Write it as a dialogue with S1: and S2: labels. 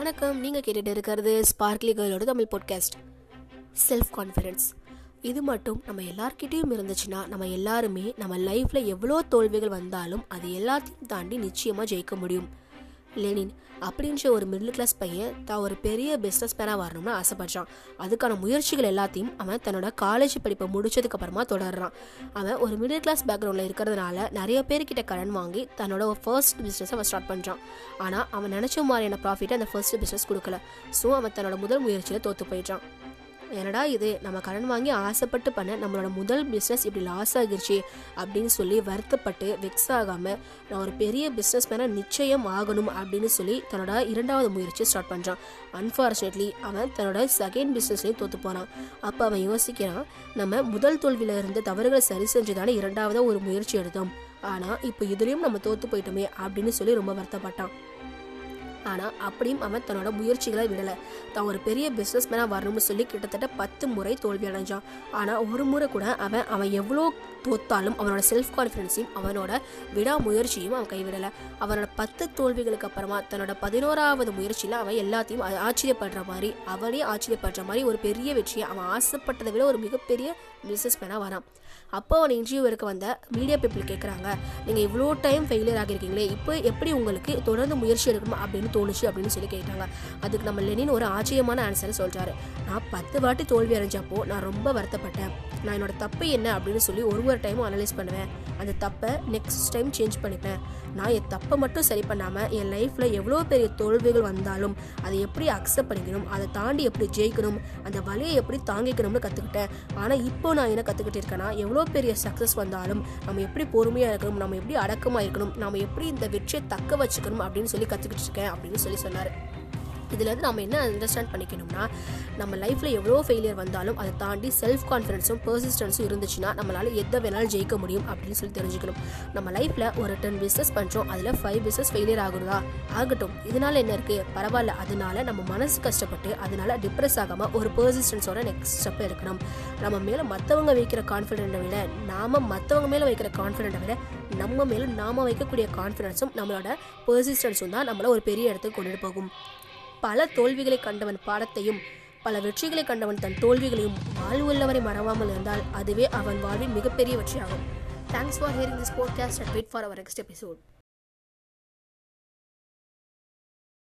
S1: வணக்கம். நீங்கள் கேட்டுட்டு இருக்கிறது ஸ்பார்க்லி கேர்ளோட தமிழ் பாட்காஸ்ட் செல்ஃப் கான்ஃபிடென்ஸ் இது மட்டும் நம்ம எல்லார்கிட்டேயும் இருந்துச்சுன்னா நம்ம எல்லாருமே நம்ம லைஃப்பில் எவ்வளோ தோல்விகள் வந்தாலும் அது எல்லாத்தையும் தாண்டி நிச்சயமாக ஜெயிக்க முடியும். லெனின் அப்படின்ற ஒரு மிடில் கிளாஸ் பையன் தான் ஒரு பெரிய பிஸ்னஸ் மேனாக வரணும்னு ஆசைப்படுறான். அதுக்கான முயற்சிகள் எல்லாத்தையும் அவன் தன்னோட காலேஜ் படிப்பை முடிச்சதுக்கு அப்புறமா தொடர்றான். அவன் ஒரு மிடில் கிளாஸ் பேக்ரவுண்டில் இருக்கிறதுனால நிறைய பேர்கிட்ட கடன் வாங்கி தன்னோட ஃபர்ஸ்ட் பிஸ்னஸ் அவன் ஸ்டார்ட் பண்ணுறான் ஆனால் அவன் நினச்ச மாதிரியான ப்ராஃபிட்டை அந்த ஃபர்ஸ்ட் பிஸ்னஸ் கொடுக்கல. ஸோ அவன் தன்னோட முதல் முயற்சியில் தோற்று போயிட்டான் என்னடா இது? நம்ம கடன் வாங்கி ஆசைப்பட்டு பண்ண நம்மளோட முதல் பிஸ்னஸ் இப்படி லாஸ் ஆகிருச்சு அப்படின்னு சொல்லி வருத்தப்பட்டு வெக்ஸ் ஆகாமல் நான் ஒரு பெரிய பிஸ்னஸ் மேனாக நிச்சயம் ஆகணும் அப்படின்னு சொல்லி தன்னோட இரண்டாவது முயற்சி ஸ்டார்ட் பண்ணுறான் அன்ஃபார்ச்சுனேட்லி அவன் தன்னோட செகண்ட் பிஸ்னஸ்லையும் தோற்று போனான் அப்போ அவன் யோசிக்கிறான் நம்ம முதல் தோல்வியில் இருந்த தவறுகளை சரி செஞ்சுதானே இரண்டாவதாக ஒரு முயற்சி எடுத்தோம். ஆனால் இப்போ இதுலேயும் நம்ம தோற்று போயிட்டோமே அப்படின்னு சொல்லி ரொம்ப வருத்தப்பட்டான். ஆனால் அப்படியும் அவன் தன்னோட முயற்சிகளை விடலை. தான் ஒரு பெரிய பிஸ்னஸ் மேனாக வரணும்னு சொல்லி கிட்டத்தட்ட பத்து முறை தோல்வி அடைஞ்சான். ஆனால் ஒரு முறை கூட அவன் அவன் எவ்வளோ தோத்தாலும் அவனோட செல்ஃப் கான்ஃபிடென்ஸையும் அவனோட விடாமுயற்சியும் அவன் கைவிடலை. அவனோட பத்து தோல்விகளுக்கு அப்புறமா தன்னோட பதினோராவது முயற்சியில் அவன் எல்லாத்தையும் ஆச்சரியப்படுற மாதிரி அவனே ஆச்சரியப்படுற மாதிரி ஒரு பெரிய வெற்றியை அவன் ஆசைப்பட்டதை விட ஒரு மிகப்பெரிய பிஸ்னஸ் மேனாக வரான். அப்போ அவன் இன்டர்வியூவருக்கு வந்த மீடியா பீப்புள் கேட்குறாங்க நீங்கள் இவ்வளோ டைம் ஃபெயிலியர் ஆகியிருக்கீங்களே இப்போ எப்படி உங்களுக்கு தொடர்ந்து முயற்சி எடுக்கணும்? அப்படின்னு தோணுச்சு அப்படின்னு சொல்லி கேட்டாங்க. அதுக்கு நம்ம லெனின் ஒரு ஆச்சரியமான ஆன்சரை சொல்கிறாரு நான் பத்து வாட்டி தோல்வி அடைஞ்சப்போ நான் ரொம்ப வருத்தப்பட்டேன். நான் என்னோட தப்பு என்ன அப்படின்னு சொல்லி ஒரு ஒரு டைமும் அனலைஸ் பண்ணுவேன். அந்த தப்பை நெக்ஸ்ட் டைம் சேஞ்ச் பண்ணிப்பேன். நான் என் தப்பை மட்டும் சரி பண்ணாமல் என் லைஃப்பில் எவ்வளோ பெரிய தோல்விகள் வந்தாலும் அதை எப்படி அக்செப்ட் பண்ணிக்கணும் அதை தாண்டி எப்படி ஜெயிக்கணும் அந்த வழியை எப்படி தாங்கிக்கணும்னு கற்றுக்கிட்டேன் ஆனால் இப்போ நான் என்ன கற்றுக்கிட்டு இருக்கேன்னா எவ்வளோ பெரிய சக்ஸஸ் வந்தாலும் நம்ம எப்படி பொறுமையாக இருக்கணும் நம்ம எப்படி அடக்கமாக இருக்கணும் நம்ம எப்படி இந்த வெற்றியை தக்க வச்சுக்கணும் அப்படின்னு சொல்லி கற்றுக்கிட்டு இருக்கேன் அப்படின்னு சொல்லி சொன்னார் இதுலேருந்து நம்ம என்ன அண்டர்ஸ்டாண்ட் பண்ணிக்கணும்னா நம்ம லைஃப்பில் எவ்வளோ ஃபெயிலியர் வந்தாலும் அதை தாண்டி செல்ஃப் கான்ஃபிடன்ஸும் பர்சிஸ்டன்ஸும் இருந்துச்சுன்னா நம்மளால் எதை வேணாலும் ஜெயிக்க முடியும் அப்படின்னு சொல்லி தெரிஞ்சுக்கணும். நம்ம லைஃப்பில் ஒரு டென் பிஸ்னஸ் பண்ணுறோம் அதில் ஃபைவ் பிஸ்னஸ் ஃபெயிலியர் ஆகுறதா? ஆகட்டும். இதனால என்ன இருக்குது பரவாயில்ல. அதனால நம்ம மனசு கஷ்டப்பட்டு அதனால டிப்ரெஸ் ஆகாமல் ஒரு பர்சிஸ்டன்ஸோட நெக்ஸ்ட் ஸ்டெப் எடுக்கணும். நம்ம மேலே மற்றவங்க வைக்கிற கான்ஃபிடென்ட்டை விட நாம் மற்றவங்க மேலே வைக்கிற கான்ஃபிடென்ட்டை விட நம்ம மேலே நாம வைக்கக்கூடிய கான்ஃபிடன்ஸும் நம்மளோட பர்சிஸ்டன்ஸும் தான் நம்மளை ஒரு பெரிய இடத்துக்கு கொண்டுட்டு போகும். பல தோல்விகளை கண்டவன் பாடத்தையும் பல வெற்றிகளை கண்டவன் தன் தோல்விகளையும் வாழ்வுள்ளவரை மறவாமல் இருந்தால் அதுவே அவன் வாழ்வின் மிகப்பெரிய வெற்றியாகும். Thanks for hearing this podcast and wait for our next episode